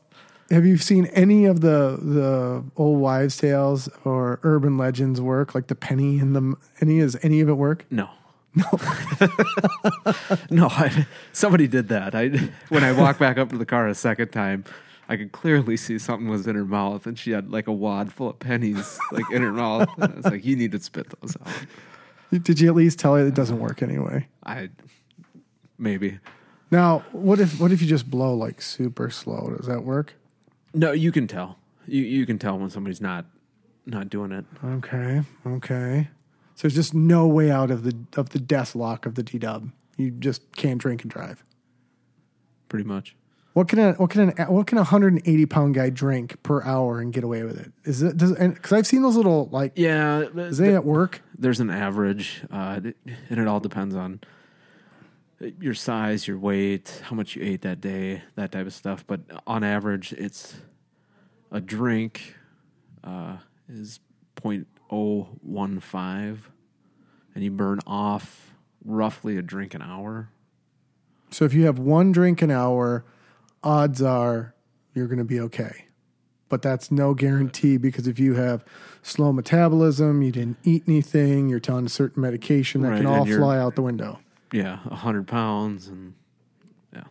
have you seen any of the the old wives' tales or urban legends work, like the penny and the any? Is any of it work? no no no I, somebody did that i when i walked back up to the car a second time I could clearly see something was in her mouth, and she had like a wad full of pennies, like in her mouth. And I was like, "You need to spit those out." Did you at least tell her it doesn't work anyway? I maybe Now, what if what if you just blow like super slow? Does that work? No, you can tell. You you can tell when somebody's not not doing it. Okay, okay. So there's just no way out of the of the death lock of the D Dub. You just can't drink and drive. Pretty much. What can a what can an what can a 180 pound guy drink per hour and get away with it? Is it does because I've seen those little like Yeah, is they at work? there's an average, uh, and it all depends on your size, your weight, how much you ate that day, that type of stuff. But on average, it's a drink uh, is 0.015, and you burn off roughly a drink an hour. So if you have one drink an hour, odds are you're going to be okay. But that's no guarantee because if you have slow metabolism, you didn't eat anything, you're on a certain medication that Right, can all fly out the window yeah, hundred pounds and yeah.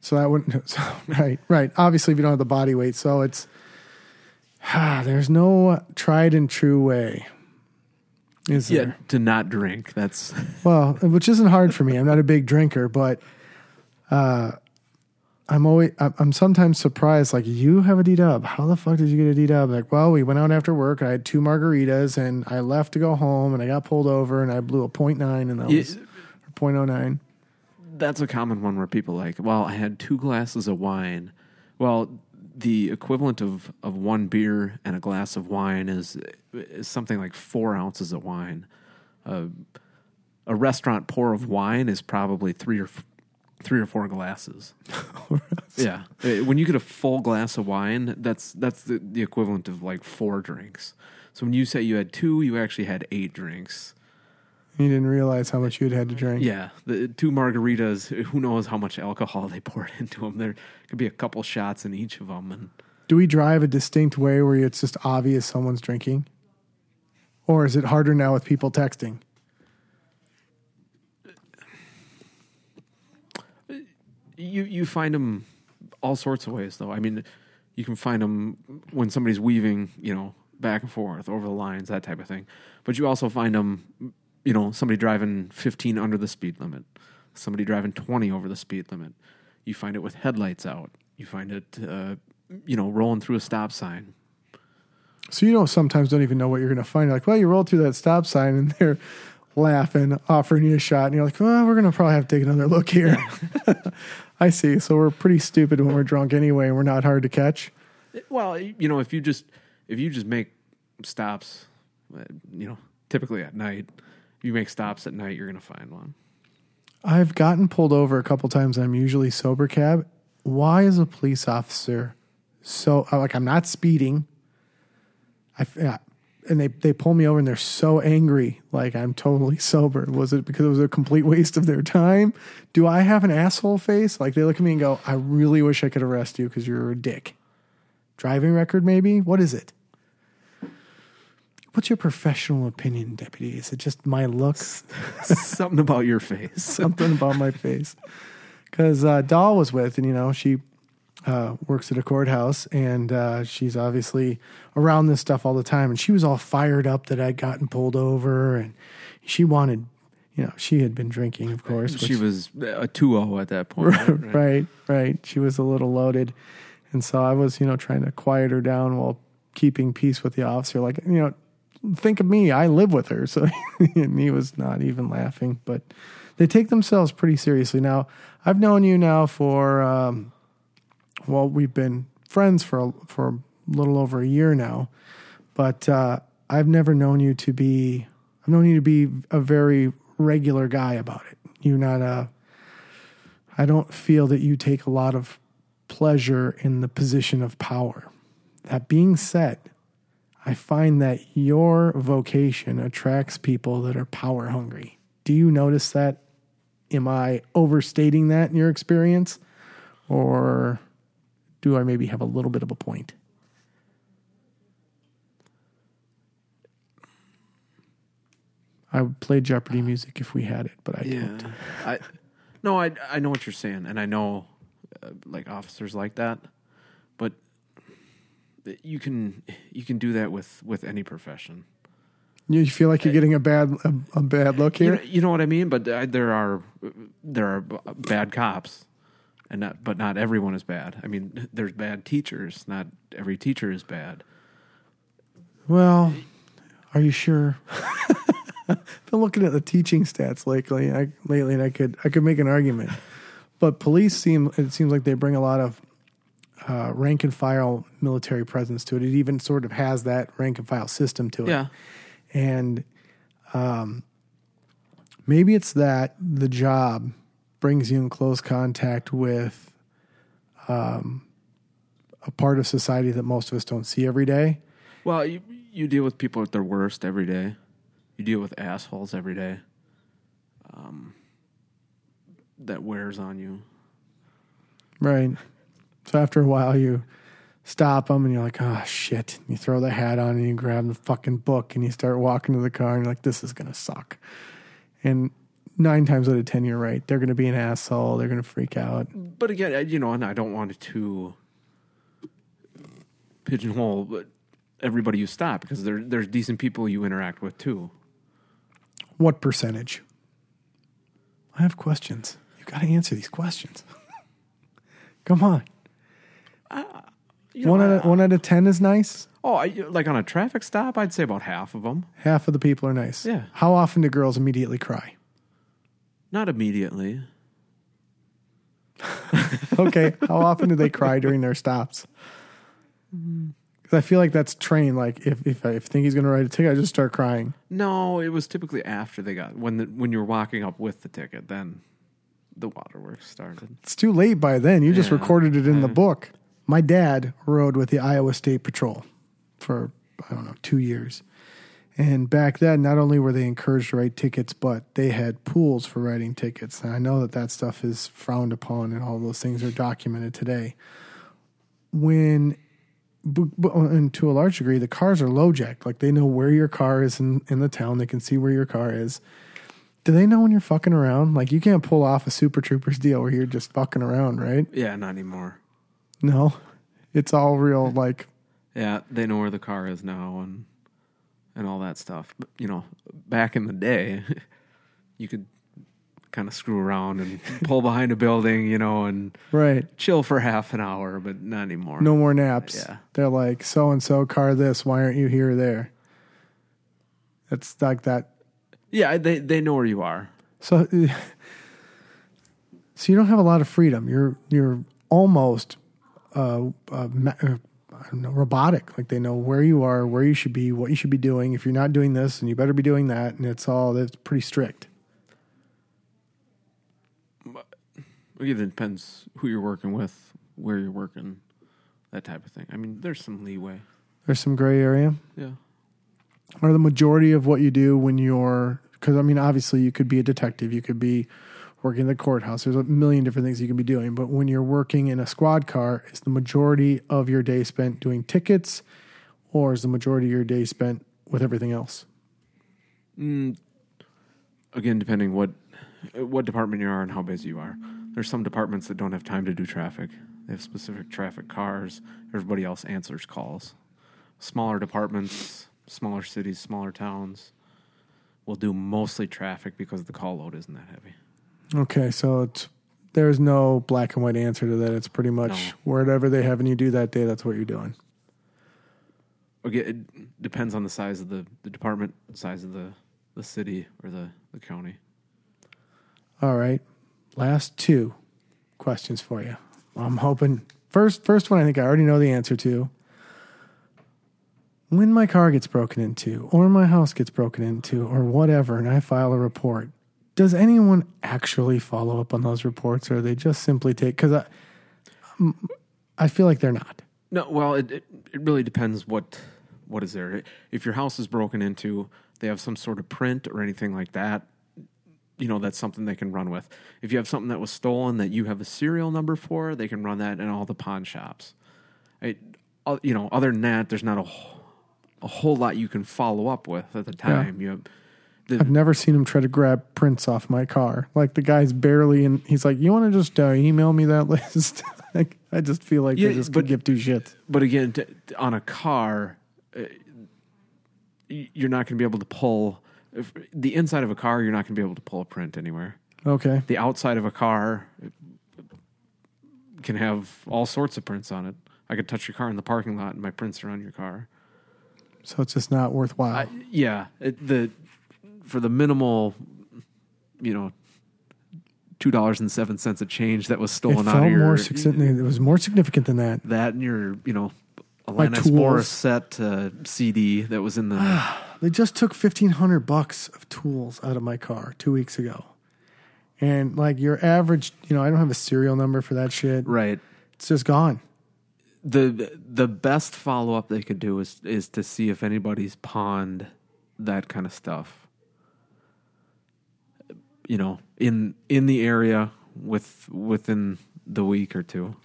So that wouldn't. So, right, right. Obviously, if you don't have the body weight, so it's ah, there's no tried and true way. Is yeah, there? to not drink. That's well, which isn't hard for me. I'm not a big drinker, but uh, I'm always I'm sometimes surprised. Like you have a D dub. How the fuck did you get a D dub? Like, well, we went out after work. I had two margaritas and I left to go home and I got pulled over and I blew a point nine and that was. 0.09. That's a common one where people like, well, I had two glasses of wine. Well, the equivalent of, of one beer and a glass of wine is, is something like four ounces of wine. Uh, a restaurant pour of wine is probably three or three or four glasses. yeah, uh, when you get a full glass of wine, that's that's the, the equivalent of like four drinks. So when you say you had two, you actually had eight drinks. You didn't realize how much you'd had to drink. Yeah, the two margaritas. Who knows how much alcohol they poured into them? There could be a couple shots in each of them, and Do we drive a distinct way where it's just obvious someone's drinking? Or is it harder now with people texting? you you find them all sorts of ways. Though I mean, you can find them when somebody's weaving, you know, back and forth over the lines, that type of thing. But you also find them, you know, somebody driving 15 under the speed limit, somebody driving 20 over the speed limit. You find it with headlights out. You find it, uh, you know, rolling through a stop sign. So you don't sometimes don't even know what you're going to find. You're like, well, you roll through that stop sign and they're laughing, offering you a shot, and you're like, well, we're going to probably have to take another look here. I see. So we're pretty stupid when we're drunk anyway, and we're not hard to catch. Well, you know, if you just if you just make stops, uh, you know, typically at night, you make stops at night, you're going to find one. I've gotten pulled over a couple times. I'm usually sober cab. Why is a police officer so uh, like I'm not speeding? I yeah, and they they pull me over and they're so angry, like I'm totally sober. Was it because it was a complete waste of their time? Do I have an asshole face? Like they look at me and go, "I really wish I could arrest you because you're a dick." Driving record, maybe. What is it? What's your professional opinion, deputy? Is it just my looks? Something about your face. something about my face. Because uh, Doll was with, and you know, she uh, works at a courthouse, and uh, she's obviously around this stuff all the time. And she was all fired up that I'd gotten pulled over, and she wanted, you know, she had been drinking, of course. She which- was a 2-0 at that point. right? right, right. She was a little loaded, and so I was, you know, trying to quiet her down while keeping peace with the officer. Like, you know, think of me. I live with her, so and he was not even laughing. But they take themselves pretty seriously. Now, I've known you now for, um, well, we've been friends for a, for a little over a year now, but uh, I've never known you to be. I've known you to be a very regular guy about it. You're not a. I don't feel that you take a lot of pleasure in the position of power. That being said, I find that your vocation attracts people that are power hungry. Do you notice that? Am I overstating that in your experience? Or do I maybe have a little bit of a point? I would play Jeopardy music if we had it, but I Yeah. don't. I No, I I know what you're saying and I know uh, like officers like that. You can you can do that with with any profession. You feel like you're getting a bad a, a bad look You here? know, you know what I mean? But uh, there are there are bad cops, and not but not everyone is bad. I mean, there's bad teachers. Not every teacher is bad. Well, are you sure? I've been looking at the teaching stats lately. I, lately, and I could I could make an argument, but police seem it seems like they bring a lot of uh, rank and file military presence to it. It even sort of has that rank and file system to it. Yeah, and um, maybe it's that the job brings you in close contact with um, a part of society that most of us don't see every day. Well, you you deal with people at their worst every day. You deal with assholes every day. Um, that wears on you. Right. So after a while, you stop them and you're like, oh, shit. And You throw the hat on and you grab the fucking book and you start walking to the car and you're like, this is going to suck. And nine times out of 10, you're right. They're going to be an asshole. They're going to freak out. But again, you know, and I don't want to pigeonhole but everybody you stop because there there's decent people you interact with too. What percentage? I have questions. You got to answer these questions. Come on. You know, One out of one out of ten is nice. Oh, I, like on a traffic stop, I'd say about half of them. Half of the people are nice. Yeah. How often do girls immediately cry? Not immediately. Okay. How often do they cry during their stops? Because I feel like that's trained. Like if if I think he's going to write a ticket, I just start crying. No, it was typically after they got when the, when you were walking up with the ticket, then the waterworks started. It's too late by then. You just Yeah, recorded it in the book. My dad rode with the Iowa State Patrol for I don't know two years, and back then not only were they encouraged to write tickets, but they had pools for writing tickets. And I know that that stuff is frowned upon, and all those things are documented today. When and to a large degree, the cars are low jacked. Like they know where your car is in, in the town. They can see where your car is. Do they know when you're fucking around? Like you can't pull off a Super Troopers deal where you're just fucking around, right? Yeah, not anymore. No, it's all real. Like Yeah, they know where the car is now and and all that stuff. But you know, back in the day, you could kind of screw around and pull behind a building, you know, and right, chill for half an hour, but not anymore. no more naps. Yeah. They're like so and so car this. Why aren't you here or there? It's like that. Yeah, they they know where you are. So, so you don't have a lot of freedom. You're you're almost uh, uh, uh, I don't know, robotic. Like they know where you are, where you should be, what you should be doing. If you're not doing this, and you better be doing that, and it's all it's pretty strict. It depends who you're working with, where you're working, that type of thing. I mean, there's some leeway. There's some gray area. Yeah. Or the majority of what you do when you're because I mean obviously you could be a detective, you could be working in the courthouse. There's a million different things you can be doing, but when you're working in a squad car, is the majority of your day spent doing tickets, or is the majority of your day spent with everything else? Mm, again, depending what what department you are and how busy you are. There's some departments that don't have time to do traffic. They have specific traffic cars. Everybody else answers calls. Smaller departments, smaller cities, smaller towns will do mostly traffic because the call load isn't that heavy. Okay, so it's there's no black and white answer to that. It's pretty much No. whatever they have and you do that day, that's what you're doing. Again, it depends on the size of the, the department, size of the, the city or the, the county. All right. Last two questions for you. I'm hoping first first one I think I already know the answer to. When my car gets broken into or my house gets broken into or whatever and I file a report, does anyone actually follow up on those reports or they just simply take cuz I I feel like they're not. No, well, it, it it really depends what what is there. If your house is broken into, they have some sort of print or anything like that. You know, that's something they can run with. If you have something that was stolen that you have a serial number for, they can run that in all the pawn shops. I, uh, you know, other than that, there's not a a whole lot you can follow up with at the time. You have the, I've never seen him try to grab prints off my car. Like the guy's barely in. He's like, "You want to just uh, email me that list?" like, I just feel like Yeah, they just but- could give two shits. but again, t- t- on a car, uh, you're not going to be able to pull if, the inside of a car. You're not going to be able to pull a print anywhere. Okay, The outside of a car can have all sorts of prints on it. I could touch your car in the parking lot, and my prints are on your car. so it's just not worthwhile. I, yeah, it, the for the minimal, you know, two dollars and seven cents a change that was it stolen out of your more significant. It was more significant than that. that and your you know. Alanis. Morissette uh, CD that was in the They just took fifteen hundred bucks of tools out of my car two weeks ago, and like your average, you know, I don't have a serial number for that shit. right. It's just gone. the the best follow up they could do is is to see if anybody's pawned that kind of stuff. You know, in in the area with within the week or two.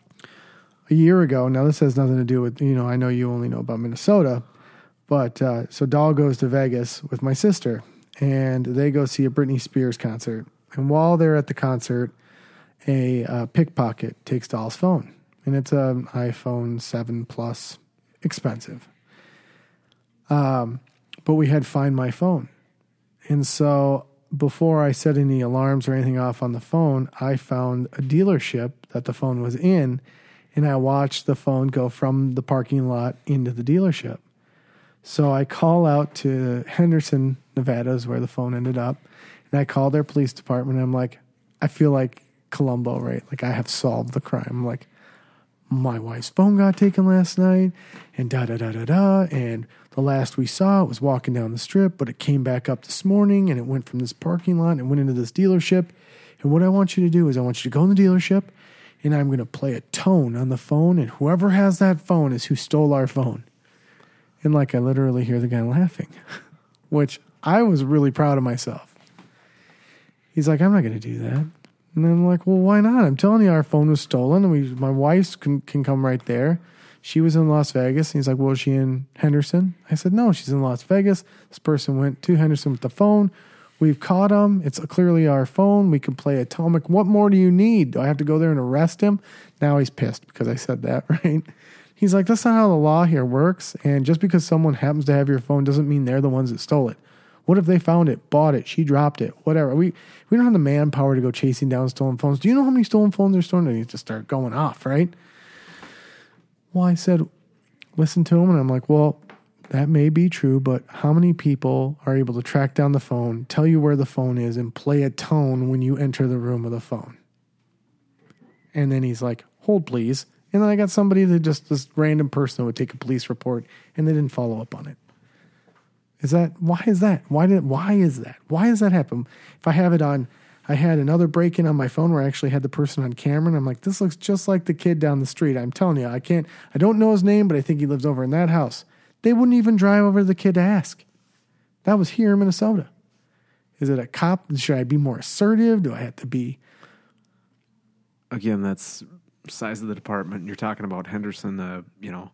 a year ago. Now this has nothing to do with you know. I know you only know about Minnesota, but uh, so Doll goes to Vegas with my sister, and they go see a Britney Spears concert. And while they're at the concert, a uh, pickpocket takes Doll's phone, and it's an iPhone Seven Plus, expensive. Um, but we had Find My Phone, and so before I set any alarms or anything off on the phone, I found a dealership that the phone was in, and I watched the phone go from the parking lot into the dealership. So I call out to Henderson, Nevada, is where the phone ended up, and I call their police department. I'm like, I feel like Columbo, right? Like I have solved the crime. I'm like, my wife's phone got taken last night, and da da da da da. And the last we saw it was walking down the strip, but it came back up this morning and it went from this parking lot and went into this dealership. And what I want you to do is I want you to go in the dealership and I'm going to play a tone on the phone, and whoever has that phone is who stole our phone. And like I literally hear the guy laughing, which I was really proud of myself. He's like, I'm not going to do that. And I'm like, well, why not? I'm telling you, our phone was stolen, and we, my wife can, can come right there. She was in Las Vegas. And he's like, well, is she in Henderson? I said, no, she's in Las Vegas. This person went to Henderson with the phone. We've caught him. It's clearly our phone. We can play Atomic. What more do you need? Do I have to go there and arrest him? Now he's pissed because I said that, right? He's like, that's not how the law here works. And just because someone happens to have your phone doesn't mean they're the ones that stole it. What if they found it, bought it, she dropped it, whatever? We we don't have the manpower to go chasing down stolen phones. Do you know how many stolen phones are stolen? You just start going off, right? Well, I said, listen to him, and I'm like, well, that may be true, but how many people are able to track down the phone, tell you where the phone is, and play a tone when you enter the room of the phone? And then he's like, hold please. And then I got somebody that just this random person would take a police report and they didn't follow up on it. Is that why is that? Why did why is that? Why does that happen? If I have it on I had another break in on my phone where I actually had the person on camera and I'm like, this looks just like the kid down the street. I'm telling you, I can't I don't know his name, but I think he lives over in that house. They wouldn't even drive over to the kid to ask. That was here in Minnesota. Is it a cop? Should I be more assertive? Do I have to be Again, that's size of the department. You're talking about Henderson. Uh, you know,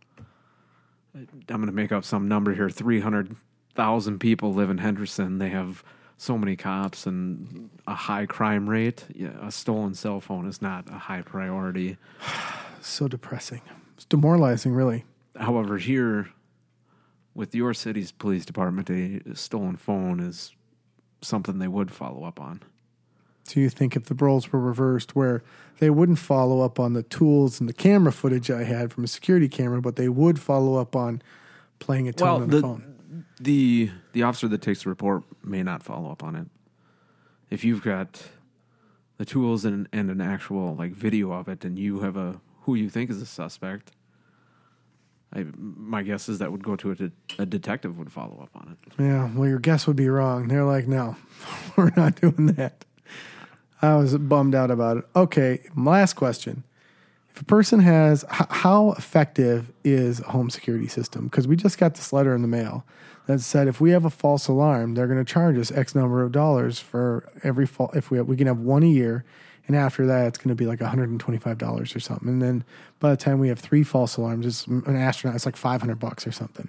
I'm going to make up some number here. Three hundred thousand people live in Henderson. They have so many cops and a high crime rate. Yeah, a stolen cell phone is not a high priority. so depressing? It's demoralizing, really. However, here with your city's police department, a stolen phone is something they would follow up on. Do you think if the roles were reversed, where they wouldn't follow up on the tools and the camera footage I had from a security camera, but they would follow up on playing a tone Well, on the, the- phone? The the officer that takes the report may not follow up on it. If you've got the tools and and an actual like video of it, and you have a who you think is a suspect, I, my guess is that would go to a, de- a detective would follow up on it. Yeah, well, your guess would be wrong. They're like, no, we're not doing that. I was bummed out about it. Okay, last question. If a person has, h- how effective is a home security system? Because we just got this letter in the mail that said if we have a false alarm, they're going to charge us X number of dollars for every fall. If we we can have one a year, and after that, it's going to be like one hundred and twenty five dollars or something. And then by the time we have three false alarms, it's an astronaut. It's like five hundred bucks or something.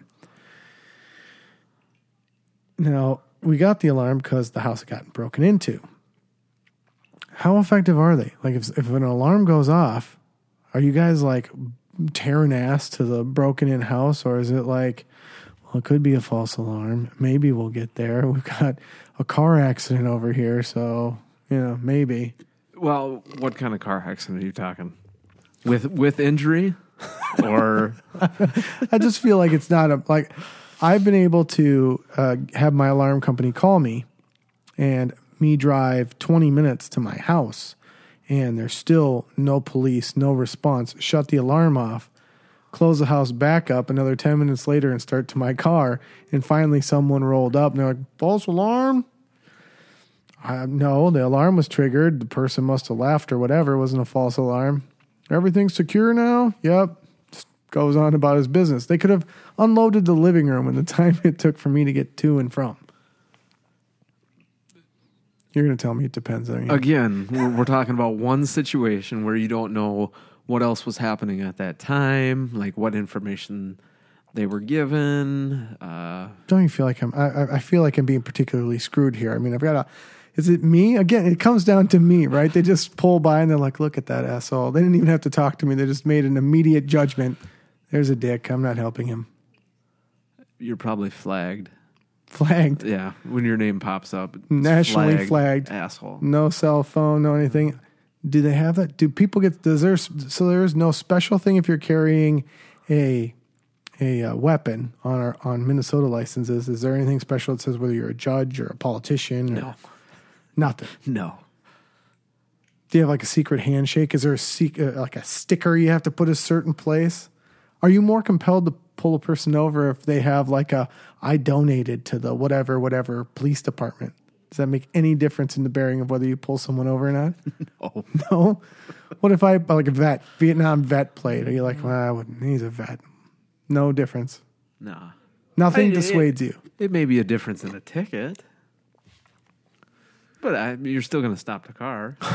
Now, we got the alarm because the house had gotten broken into. How effective are they? Like, if, if an alarm goes off, are you guys like tearing ass to the broken in house, or is it like, well, it could be a false alarm? Maybe we'll get there. We've got a car accident over here, so, you know, maybe. Well, what kind of car accident are you talking? With with injury, or I just feel like it's not a like I've been able to uh, have my alarm company call me and me drive 20 minutes to my house and there's still no police, no response. Shut the alarm off, close the house back up another 10 minutes later and start to my car and finally someone rolled up and they're like false alarm. Uh, no, the alarm was triggered. The person must have left or whatever. It wasn't a false alarm. Everything's secure now? Yep. Just goes on about his business. They could have unloaded the living room in the time it took for me to get to and from. You're going to tell me it depends on you. again, we're talking about one situation where you don't know what else was happening at that time, like what information they were given. Uh, Don't you feel like I'm? I, I- feel like I'm being particularly screwed here. I mean, I've got a. Is it me again? It comes down to me, right? They just pull by and they're like, "Look at that asshole." They didn't even have to talk to me. They just made an immediate judgment. There's a dick. I'm not helping him. you're probably flagged. Flagged. Yeah, when your name pops up, Nationally flagged. asshole. No cell phone. No anything. Do they have that? Do people get? Does there? So there's no special thing if you're carrying a a uh, weapon on our on Minnesota licenses. Is there anything special that says whether you're a judge or a politician? Or No, nothing. no. Do you have like a secret handshake? Is there a sec- uh, like a sticker you have to put a certain place? Are you more compelled to pull a person over if they have like a I donated to the whatever whatever police department? Does that make any difference in the bearing of whether you pull someone over or not? No. No. What if I like a vet, Vietnam vet plate? Are you like, well, I wouldn't. He's a vet. No difference. nah. Nothing I- dissuades you. It may be a difference in a ticket, but I, you're still going to stop the car.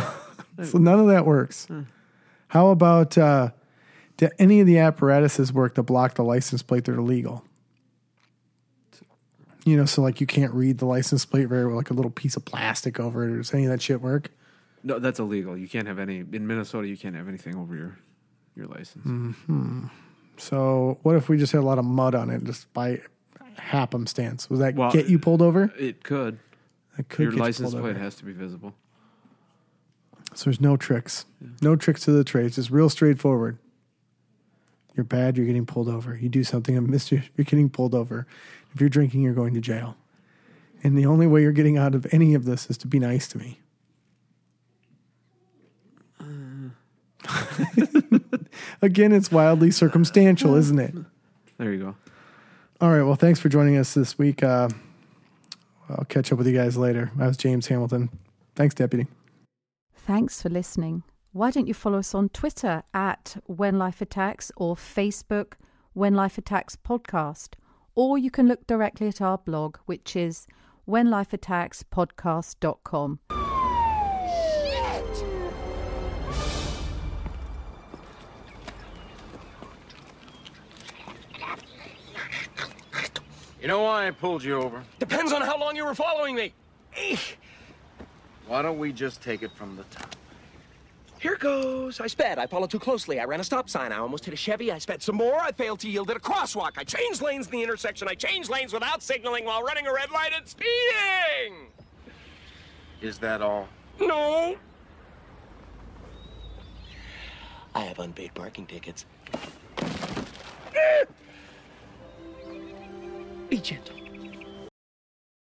So none of that works. How about uh, do any of the apparatuses work to block the license plate that are illegal? You know, so like you can't read the license plate very well, like a little piece of plastic over it. Or does any of that shit work? No, that's illegal. You can't have any in Minnesota. You can't have anything over your your license. Mm-hmm. So what if we just had a lot of mud on it just by happenstance? Would that Well, get you pulled over? It could. That could your you license pulled plate over. has to be visible. So there's no tricks. No tricks to the trade. It's just real straightforward. You're bad, you're getting pulled over. You do something of mischief, you're getting pulled over. If you're drinking, you're going to jail. And the only way you're getting out of any of this is to be nice to me. Again, it's wildly circumstantial, isn't it? There you go. All right. Well, thanks for joining us this week. Uh, I'll catch up with you guys later. I was James Hamilton. Thanks, Deputy. Thanks for listening. Why don't you follow us on Twitter at When Life Attacks or Facebook When Life Attacks Podcast? Or you can look directly at our blog, which is whenlifeattackspodcast.com. You know why I pulled you over? Depends on how long you were following me. Eesh. Why don't we just take it from the top? Here goes. I sped. I followed too closely. I ran a stop sign. I almost hit a Chevy. I sped some more. I failed to yield at a crosswalk. I changed lanes in the intersection. I changed lanes without signaling while running a red light and speeding. Is that all? No. I have unpaid parking tickets. Be gentle.